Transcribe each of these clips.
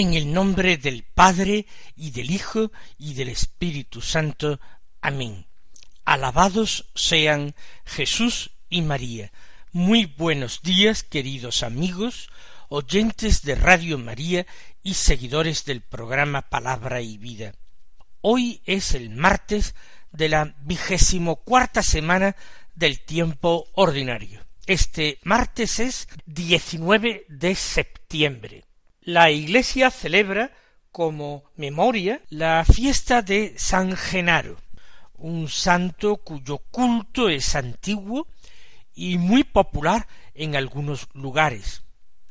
En el nombre del Padre y del Hijo y del Espíritu Santo. Amén. Alabados sean Jesús y María. Muy buenos días, queridos amigos, oyentes de Radio María y seguidores del programa Palabra y Vida. Hoy es el martes de la vigésimo cuarta semana del tiempo ordinario. Este martes es 19 de septiembre la Iglesia celebra como memoria la fiesta de San Genaro, un santo cuyo culto es antiguo y muy popular en algunos lugares.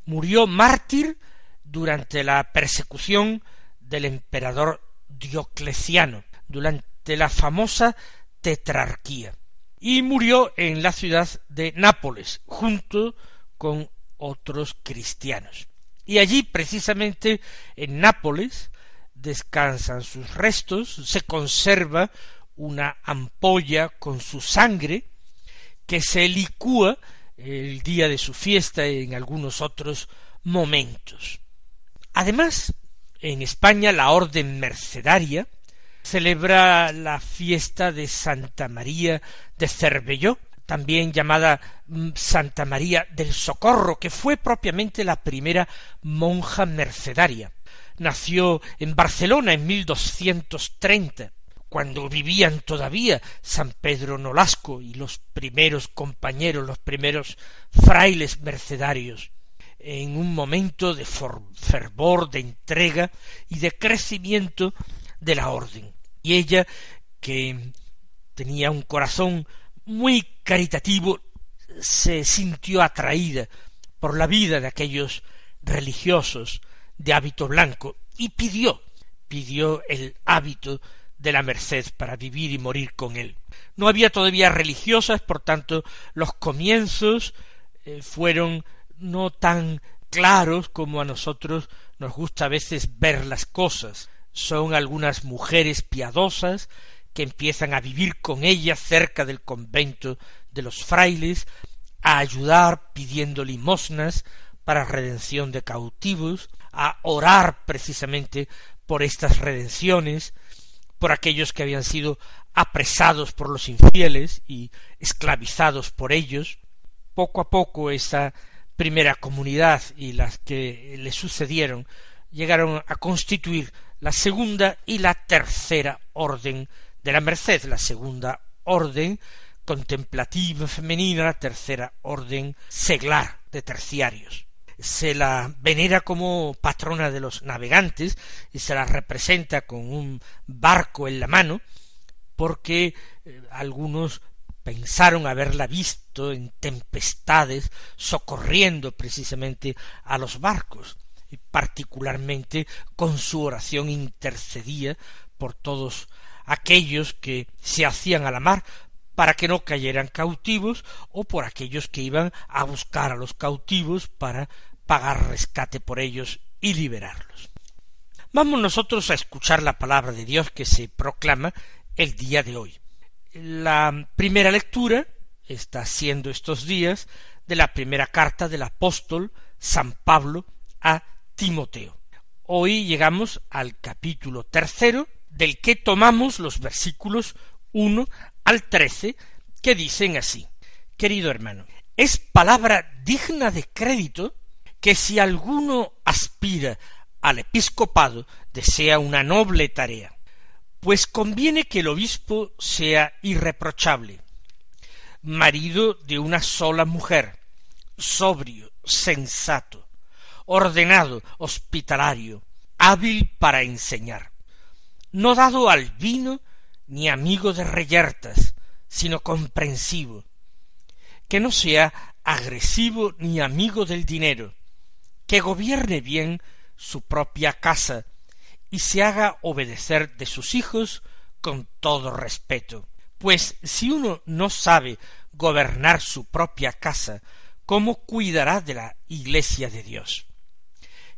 Murió mártir durante la persecución del emperador Diocleciano, durante la famosa tetrarquía, y murió en la ciudad de Nápoles, junto con otros cristianos. Y allí, precisamente en Nápoles, descansan sus restos, se conserva una ampolla con su sangre, que se licúa el día de su fiesta y en algunos otros momentos. Además, en España la Orden Mercedaria celebra la fiesta de Santa María de Cervelló, también llamada mm, Santa María del Socorro, que fue propiamente la primera monja mercedaria. Nació en Barcelona en 1230, cuando vivían todavía San Pedro Nolasco y los primeros compañeros, los primeros frailes mercedarios, en un momento de fervor, de entrega y de crecimiento de la orden. Y ella, que tenía un corazón muy caritativo, se sintió atraída por la vida de aquellos religiosos de hábito blanco y pidió, pidió el hábito de la merced para vivir y morir con él. No había todavía religiosas, por tanto los comienzos eh, fueron no tan claros como a nosotros nos gusta a veces ver las cosas. Son algunas mujeres piadosas que empiezan a vivir con ella cerca del convento de los frailes, a ayudar pidiendo limosnas para redención de cautivos, a orar precisamente por estas redenciones, por aquellos que habían sido apresados por los infieles y esclavizados por ellos. Poco a poco esa primera comunidad y las que le sucedieron llegaron a constituir la segunda y la tercera orden de la Merced, la segunda orden contemplativa femenina, la tercera orden seglar de terciarios. Se la venera como patrona de los navegantes y se la representa con un barco en la mano, porque eh, algunos pensaron haberla visto en tempestades socorriendo precisamente a los barcos y particularmente con su oración intercedía por todos aquellos que se hacían a la mar para que no cayeran cautivos o por aquellos que iban a buscar a los cautivos para pagar rescate por ellos y liberarlos. Vamos nosotros a escuchar la palabra de Dios que se proclama el día de hoy. La primera lectura está siendo estos días de la primera carta del apóstol San Pablo a Timoteo. Hoy llegamos al capítulo tercero del que tomamos los versículos uno al trece, que dicen así. Querido hermano, es palabra digna de crédito que si alguno aspira al episcopado desea una noble tarea, pues conviene que el obispo sea irreprochable, marido de una sola mujer, sobrio, sensato, ordenado, hospitalario, hábil para enseñar, no dado al vino ni amigo de reyertas, sino comprensivo, que no sea agresivo ni amigo del dinero, que gobierne bien su propia casa y se haga obedecer de sus hijos con todo respeto. Pues si uno no sabe gobernar su propia casa, ¿cómo cuidará de la iglesia de Dios?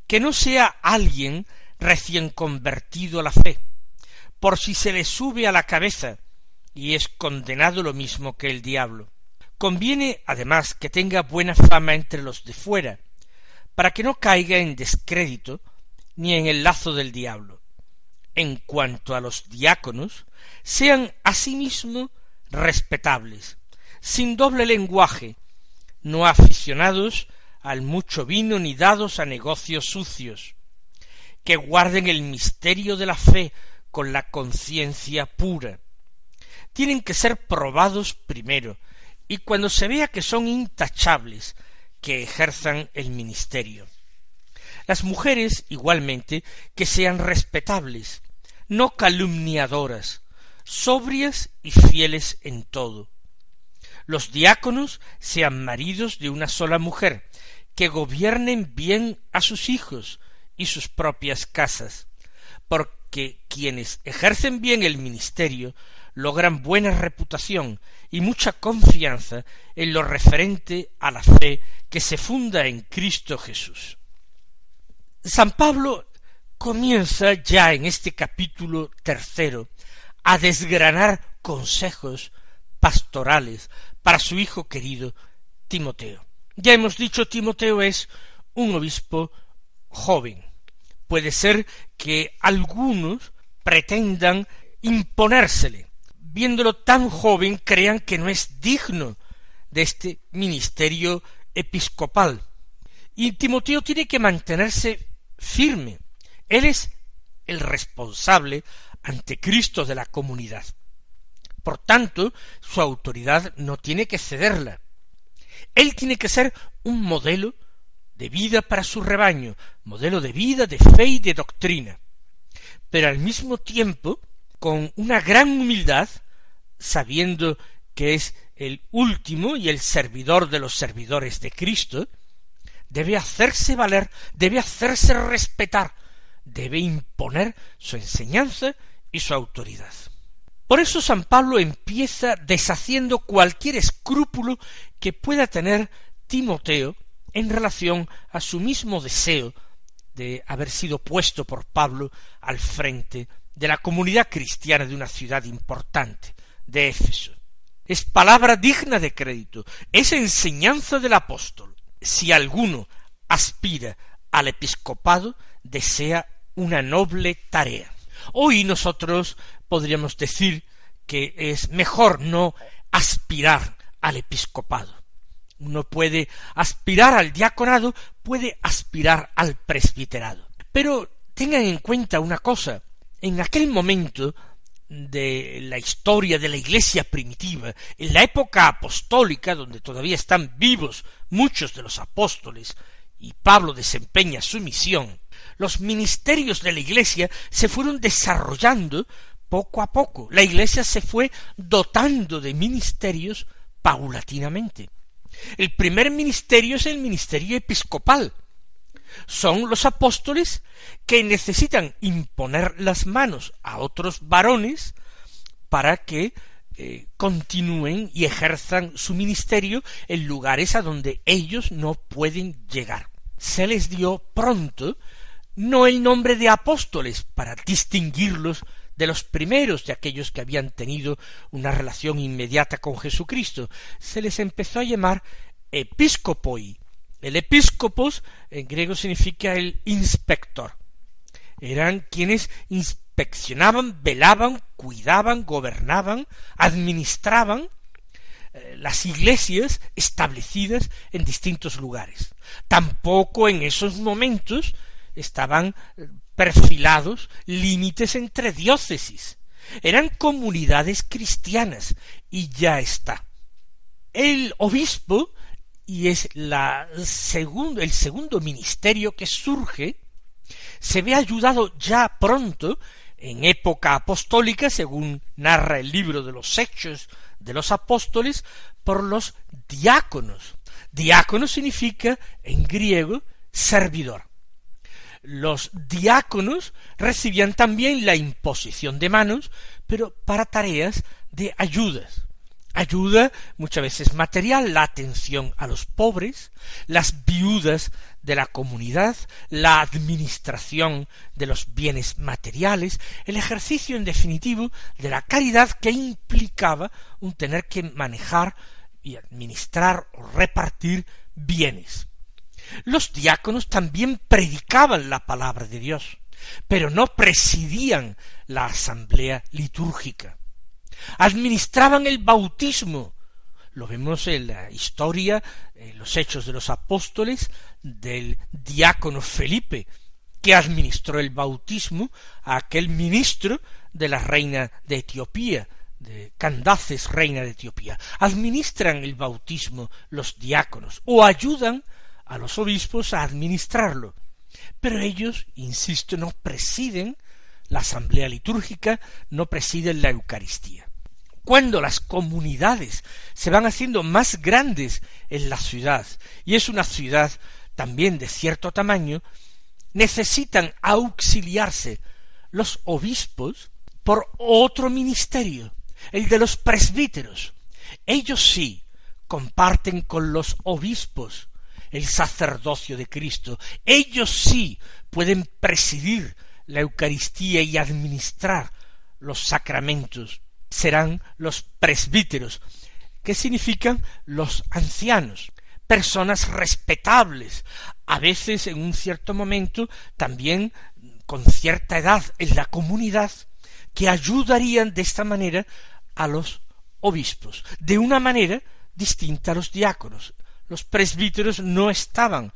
Que no sea alguien recién convertido a la fe, por si se le sube a la cabeza y es condenado lo mismo que el diablo. Conviene además que tenga buena fama entre los de fuera, para que no caiga en descrédito ni en el lazo del diablo. En cuanto a los diáconos, sean asimismo respetables, sin doble lenguaje, no aficionados al mucho vino ni dados a negocios sucios, que guarden el misterio de la fe con la conciencia pura. Tienen que ser probados primero, y cuando se vea que son intachables, que ejerzan el ministerio. Las mujeres, igualmente, que sean respetables, no calumniadoras, sobrias y fieles en todo. Los diáconos sean maridos de una sola mujer, que gobiernen bien a sus hijos y sus propias casas, porque quienes ejercen bien el ministerio logran buena reputación y mucha confianza en lo referente a la fe que se funda en Cristo Jesús. San Pablo comienza ya en este capítulo tercero a desgranar consejos pastorales para su hijo querido Timoteo. Ya hemos dicho Timoteo es un obispo joven. Puede ser que algunos pretendan imponérsele, viéndolo tan joven, crean que no es digno de este ministerio episcopal. Y Timoteo tiene que mantenerse firme. Él es el responsable ante Cristo de la comunidad. Por tanto, su autoridad no tiene que cederla. Él tiene que ser un modelo de vida para su rebaño, modelo de vida, de fe y de doctrina. Pero al mismo tiempo con una gran humildad, sabiendo que es el último y el servidor de los servidores de Cristo, debe hacerse valer, debe hacerse respetar, debe imponer su enseñanza y su autoridad. Por eso San Pablo empieza deshaciendo cualquier escrúpulo que pueda tener Timoteo en relación a su mismo deseo de haber sido puesto por Pablo al frente de la comunidad cristiana de una ciudad importante, de Éfeso. Es palabra digna de crédito, es enseñanza del apóstol. Si alguno aspira al episcopado, desea una noble tarea. Hoy nosotros podríamos decir que es mejor no aspirar al episcopado. Uno puede aspirar al diaconado, puede aspirar al presbiterado. Pero tengan en cuenta una cosa, en aquel momento de la historia de la iglesia primitiva, en la época apostólica, donde todavía están vivos muchos de los apóstoles, y Pablo desempeña su misión, los ministerios de la iglesia se fueron desarrollando poco a poco. La iglesia se fue dotando de ministerios paulatinamente. El primer ministerio es el ministerio episcopal, son los apóstoles que necesitan imponer las manos a otros varones para que eh, continúen y ejerzan su ministerio en lugares a donde ellos no pueden llegar. Se les dio pronto no el nombre de apóstoles para distinguirlos de los primeros de aquellos que habían tenido una relación inmediata con Jesucristo, se les empezó a llamar episcopoi, el episcopos en griego significa el inspector. Eran quienes inspeccionaban, velaban, cuidaban, gobernaban, administraban eh, las iglesias establecidas en distintos lugares. Tampoco en esos momentos estaban eh, perfilados límites entre diócesis. Eran comunidades cristianas y ya está. El obispo y es la segundo, el segundo ministerio que surge, se ve ayudado ya pronto, en época apostólica, según narra el libro de los Hechos de los Apóstoles, por los diáconos. Diácono significa en griego servidor. Los diáconos recibían también la imposición de manos, pero para tareas de ayudas. Ayuda muchas veces material, la atención a los pobres, las viudas de la comunidad, la administración de los bienes materiales, el ejercicio en definitivo de la caridad que implicaba un tener que manejar y administrar o repartir bienes. Los diáconos también predicaban la palabra de Dios, pero no presidían la asamblea litúrgica. Administraban el bautismo. Lo vemos en la historia, en los hechos de los apóstoles, del diácono Felipe, que administró el bautismo a aquel ministro de la reina de Etiopía, de Candaces, reina de Etiopía. Administran el bautismo los diáconos o ayudan a los obispos a administrarlo. Pero ellos, insisto, no presiden la asamblea litúrgica, no presiden la Eucaristía. Cuando las comunidades se van haciendo más grandes en la ciudad, y es una ciudad también de cierto tamaño, necesitan auxiliarse los obispos por otro ministerio, el de los presbíteros. Ellos sí comparten con los obispos el sacerdocio de Cristo. Ellos sí pueden presidir la Eucaristía y administrar los sacramentos. Serán los presbíteros, que significan los ancianos, personas respetables, a veces en un cierto momento también con cierta edad en la comunidad, que ayudarían de esta manera a los obispos, de una manera distinta a los diáconos. Los presbíteros no estaban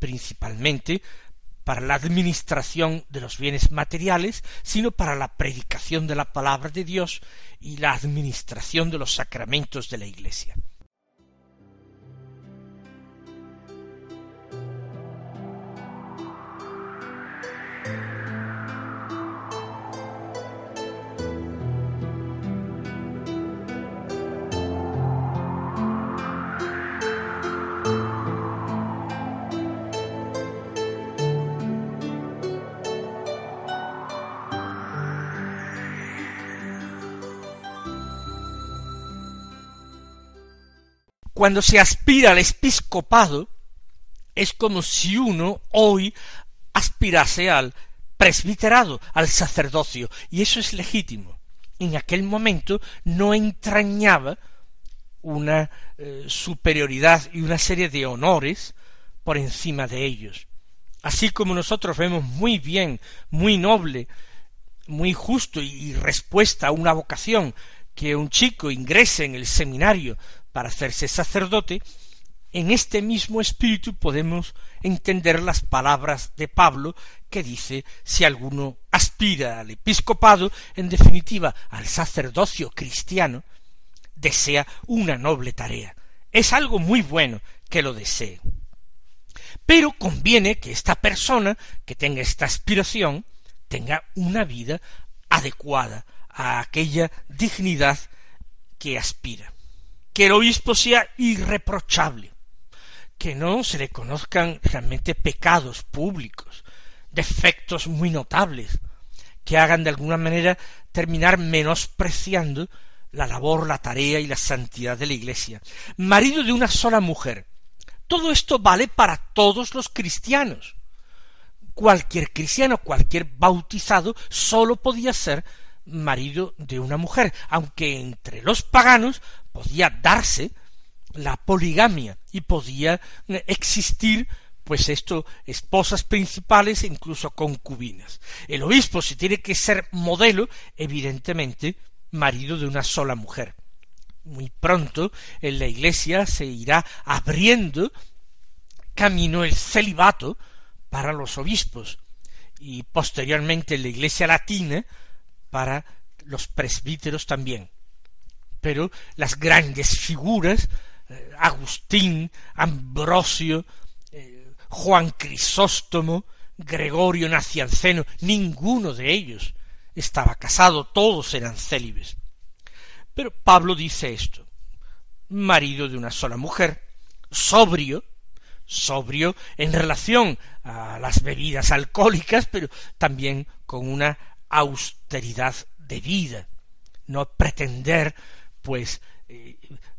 principalmente para la administración de los bienes materiales, sino para la predicación de la palabra de Dios y la administración de los sacramentos de la Iglesia. Cuando se aspira al episcopado, es como si uno hoy aspirase al presbiterado, al sacerdocio, y eso es legítimo. En aquel momento no entrañaba una eh, superioridad y una serie de honores por encima de ellos. Así como nosotros vemos muy bien, muy noble, muy justo y respuesta a una vocación que un chico ingrese en el seminario para hacerse sacerdote, en este mismo espíritu podemos entender las palabras de Pablo que dice si alguno aspira al episcopado, en definitiva al sacerdocio cristiano, desea una noble tarea. Es algo muy bueno que lo desee. Pero conviene que esta persona que tenga esta aspiración tenga una vida adecuada a aquella dignidad que aspira que el obispo sea irreprochable, que no se le conozcan realmente pecados públicos, defectos muy notables, que hagan de alguna manera terminar menospreciando la labor, la tarea y la santidad de la Iglesia. Marido de una sola mujer. Todo esto vale para todos los cristianos. Cualquier cristiano, cualquier bautizado, sólo podía ser marido de una mujer, aunque entre los paganos podía darse la poligamia y podía eh, existir pues esto, esposas principales e incluso concubinas. El obispo, si tiene que ser modelo, evidentemente, marido de una sola mujer. Muy pronto en la iglesia se irá abriendo camino el celibato para los obispos y posteriormente en la iglesia latina para los presbíteros también. Pero las grandes figuras eh, Agustín, Ambrosio, eh, Juan Crisóstomo, Gregorio Nacianceno, ninguno de ellos estaba casado, todos eran célibes. Pero Pablo dice esto, marido de una sola mujer, sobrio, sobrio en relación a las bebidas alcohólicas, pero también con una austeridad de vida, no pretender, pues, eh,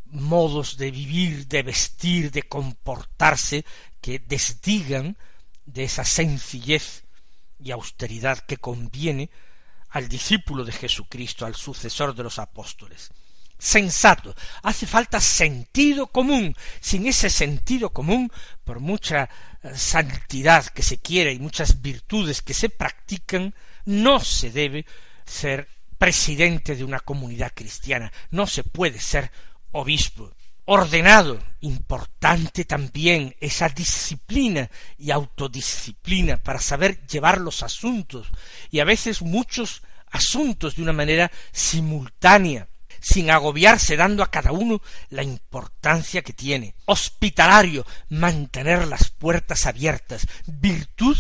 modos de vivir, de vestir, de comportarse que desdigan de esa sencillez y austeridad que conviene al discípulo de Jesucristo, al sucesor de los apóstoles. Sensato. Hace falta sentido común. Sin ese sentido común, por mucha eh, santidad que se quiera y muchas virtudes que se practican, no se debe ser presidente de una comunidad cristiana, no se puede ser obispo. Ordenado, importante también esa disciplina y autodisciplina para saber llevar los asuntos y a veces muchos asuntos de una manera simultánea, sin agobiarse, dando a cada uno la importancia que tiene. Hospitalario, mantener las puertas abiertas, virtud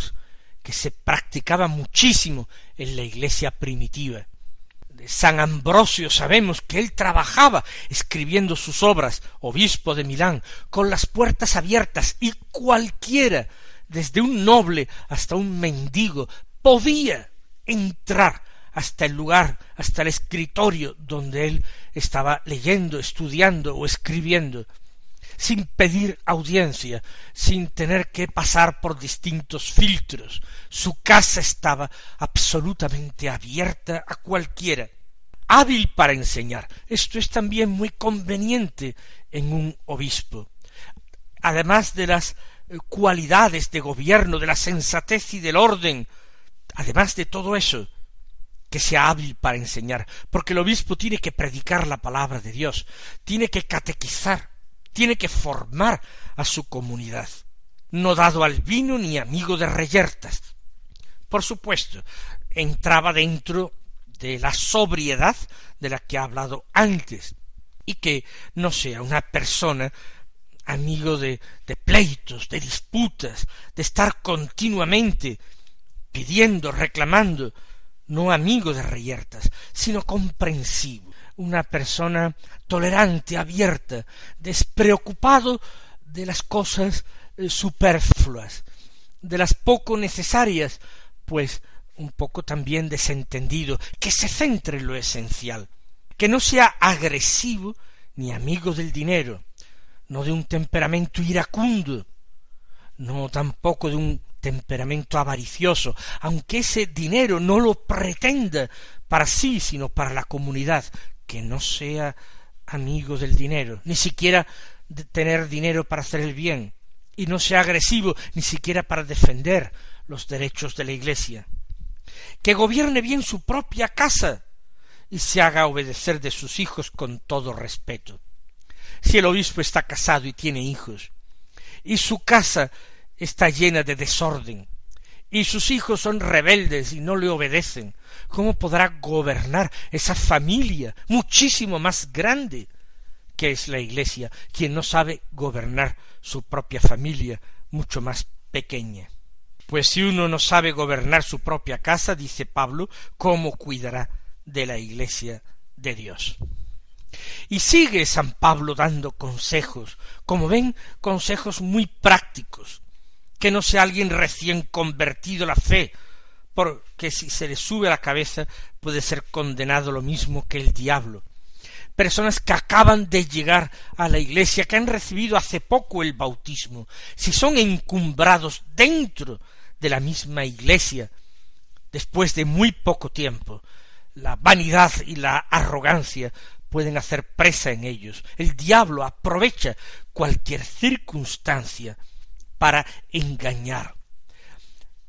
que se practicaba muchísimo en la iglesia primitiva. De San Ambrosio sabemos que él trabajaba escribiendo sus obras, obispo de Milán, con las puertas abiertas y cualquiera, desde un noble hasta un mendigo, podía entrar hasta el lugar, hasta el escritorio donde él estaba leyendo, estudiando o escribiendo sin pedir audiencia, sin tener que pasar por distintos filtros. Su casa estaba absolutamente abierta a cualquiera. Hábil para enseñar. Esto es también muy conveniente en un obispo. Además de las eh, cualidades de gobierno, de la sensatez y del orden, además de todo eso, que sea hábil para enseñar, porque el obispo tiene que predicar la palabra de Dios, tiene que catequizar, tiene que formar a su comunidad, no dado al vino ni amigo de reyertas. Por supuesto, entraba dentro de la sobriedad de la que ha hablado antes, y que no sea una persona amigo de, de pleitos, de disputas, de estar continuamente pidiendo, reclamando, no amigo de reyertas, sino comprensivo, una persona tolerante, abierta, despreocupado de las cosas eh, superfluas, de las poco necesarias, pues un poco también desentendido, que se centre en lo esencial, que no sea agresivo ni amigo del dinero, no de un temperamento iracundo, no tampoco de un temperamento avaricioso, aunque ese dinero no lo pretenda para sí, sino para la comunidad, que no sea amigo del dinero, ni siquiera de tener dinero para hacer el bien, y no sea agresivo ni siquiera para defender los derechos de la Iglesia. Que gobierne bien su propia casa y se haga obedecer de sus hijos con todo respeto. Si el obispo está casado y tiene hijos, y su casa está llena de desorden, y sus hijos son rebeldes y no le obedecen, ¿cómo podrá gobernar esa familia muchísimo más grande que es la Iglesia, quien no sabe gobernar su propia familia mucho más pequeña? Pues si uno no sabe gobernar su propia casa, dice Pablo, ¿cómo cuidará de la Iglesia de Dios? Y sigue San Pablo dando consejos, como ven, consejos muy prácticos, que no sea alguien recién convertido a la fe, porque si se le sube a la cabeza puede ser condenado lo mismo que el diablo. Personas que acaban de llegar a la iglesia, que han recibido hace poco el bautismo, si son encumbrados dentro de la misma iglesia, después de muy poco tiempo, la vanidad y la arrogancia pueden hacer presa en ellos. El diablo aprovecha cualquier circunstancia para engañar.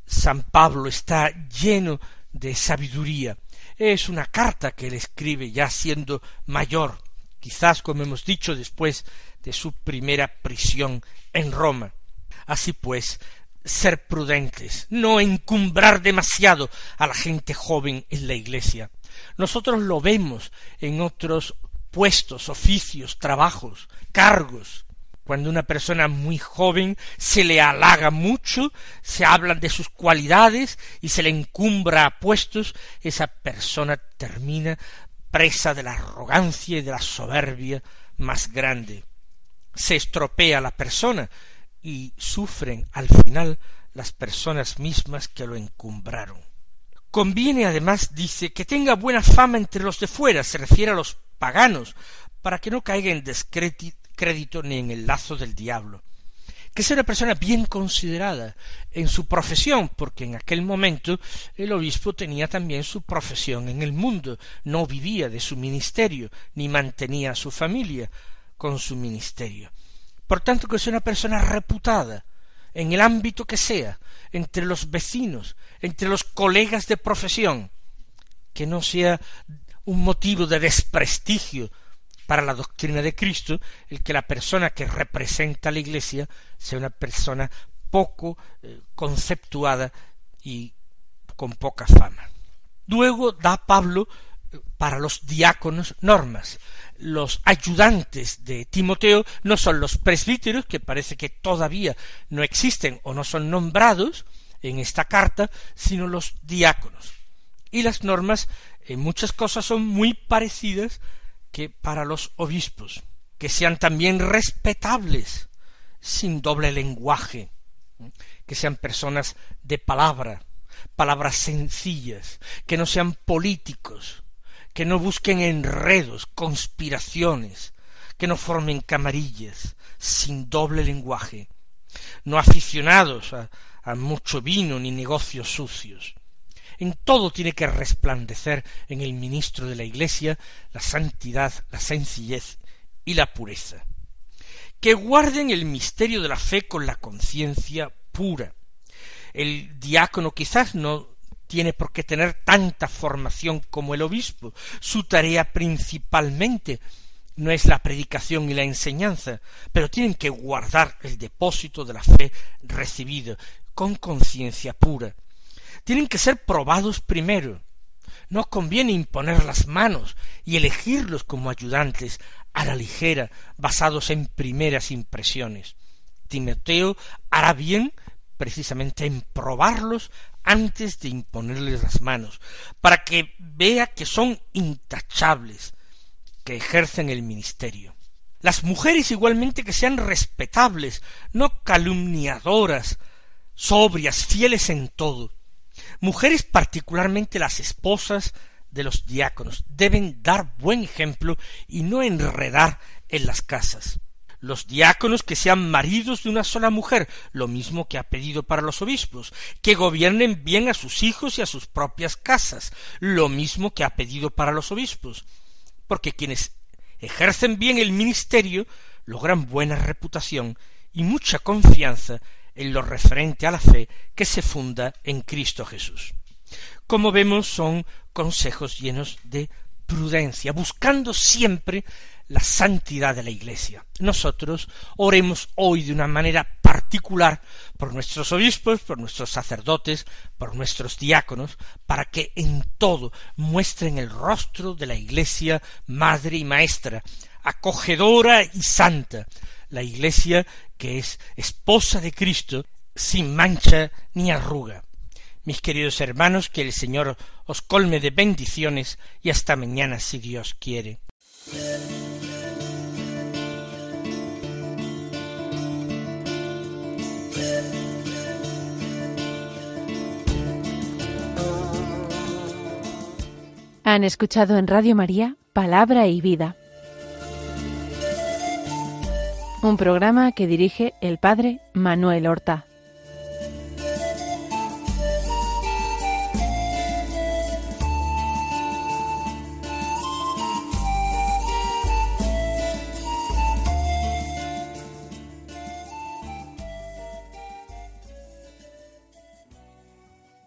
San Pablo está lleno de sabiduría. Es una carta que él escribe ya siendo mayor, quizás como hemos dicho después de su primera prisión en Roma. Así pues, ser prudentes, no encumbrar demasiado a la gente joven en la iglesia. Nosotros lo vemos en otros puestos, oficios, trabajos, cargos. Cuando una persona muy joven se le halaga mucho, se hablan de sus cualidades y se le encumbra a puestos, esa persona termina presa de la arrogancia y de la soberbia más grande. Se estropea la persona y sufren al final las personas mismas que lo encumbraron. Conviene además, dice, que tenga buena fama entre los de fuera, se refiere a los paganos, para que no caiga en descrédito ni en el lazo del diablo. Que sea una persona bien considerada en su profesión, porque en aquel momento el obispo tenía también su profesión en el mundo, no vivía de su ministerio, ni mantenía a su familia con su ministerio. Por tanto, que sea una persona reputada, en el ámbito que sea, entre los vecinos, entre los colegas de profesión, que no sea un motivo de desprestigio para la doctrina de Cristo el que la persona que representa a la Iglesia sea una persona poco eh, conceptuada y con poca fama. Luego da Pablo eh, para los diáconos normas. Los ayudantes de Timoteo no son los presbíteros, que parece que todavía no existen o no son nombrados, en esta carta, sino los diáconos. Y las normas en muchas cosas son muy parecidas que para los obispos, que sean también respetables, sin doble lenguaje, que sean personas de palabra, palabras sencillas, que no sean políticos, que no busquen enredos, conspiraciones, que no formen camarillas, sin doble lenguaje, no aficionados a, a mucho vino ni negocios sucios. En todo tiene que resplandecer en el ministro de la Iglesia la santidad, la sencillez y la pureza. Que guarden el misterio de la fe con la conciencia pura. El diácono quizás no tiene por qué tener tanta formación como el obispo. Su tarea principalmente no es la predicación y la enseñanza, pero tienen que guardar el depósito de la fe recibida con conciencia pura. Tienen que ser probados primero. No conviene imponer las manos y elegirlos como ayudantes a la ligera, basados en primeras impresiones. Timoteo hará bien precisamente en probarlos antes de imponerles las manos, para que vea que son intachables, que ejercen el ministerio. Las mujeres igualmente que sean respetables, no calumniadoras, sobrias, fieles en todo. Mujeres, particularmente las esposas de los diáconos, deben dar buen ejemplo y no enredar en las casas. Los diáconos que sean maridos de una sola mujer, lo mismo que ha pedido para los obispos, que gobiernen bien a sus hijos y a sus propias casas, lo mismo que ha pedido para los obispos, porque quienes ejercen bien el ministerio logran buena reputación y mucha confianza en lo referente a la fe que se funda en Cristo Jesús. Como vemos, son consejos llenos de prudencia, buscando siempre la santidad de la Iglesia. Nosotros oremos hoy de una manera particular por nuestros obispos, por nuestros sacerdotes, por nuestros diáconos, para que en todo muestren el rostro de la Iglesia madre y maestra, acogedora y santa, la Iglesia que es esposa de Cristo, sin mancha ni arruga. Mis queridos hermanos, que el Señor os colme de bendiciones y hasta mañana si Dios quiere. Han escuchado en Radio María Palabra y Vida un programa que dirige el padre Manuel Horta.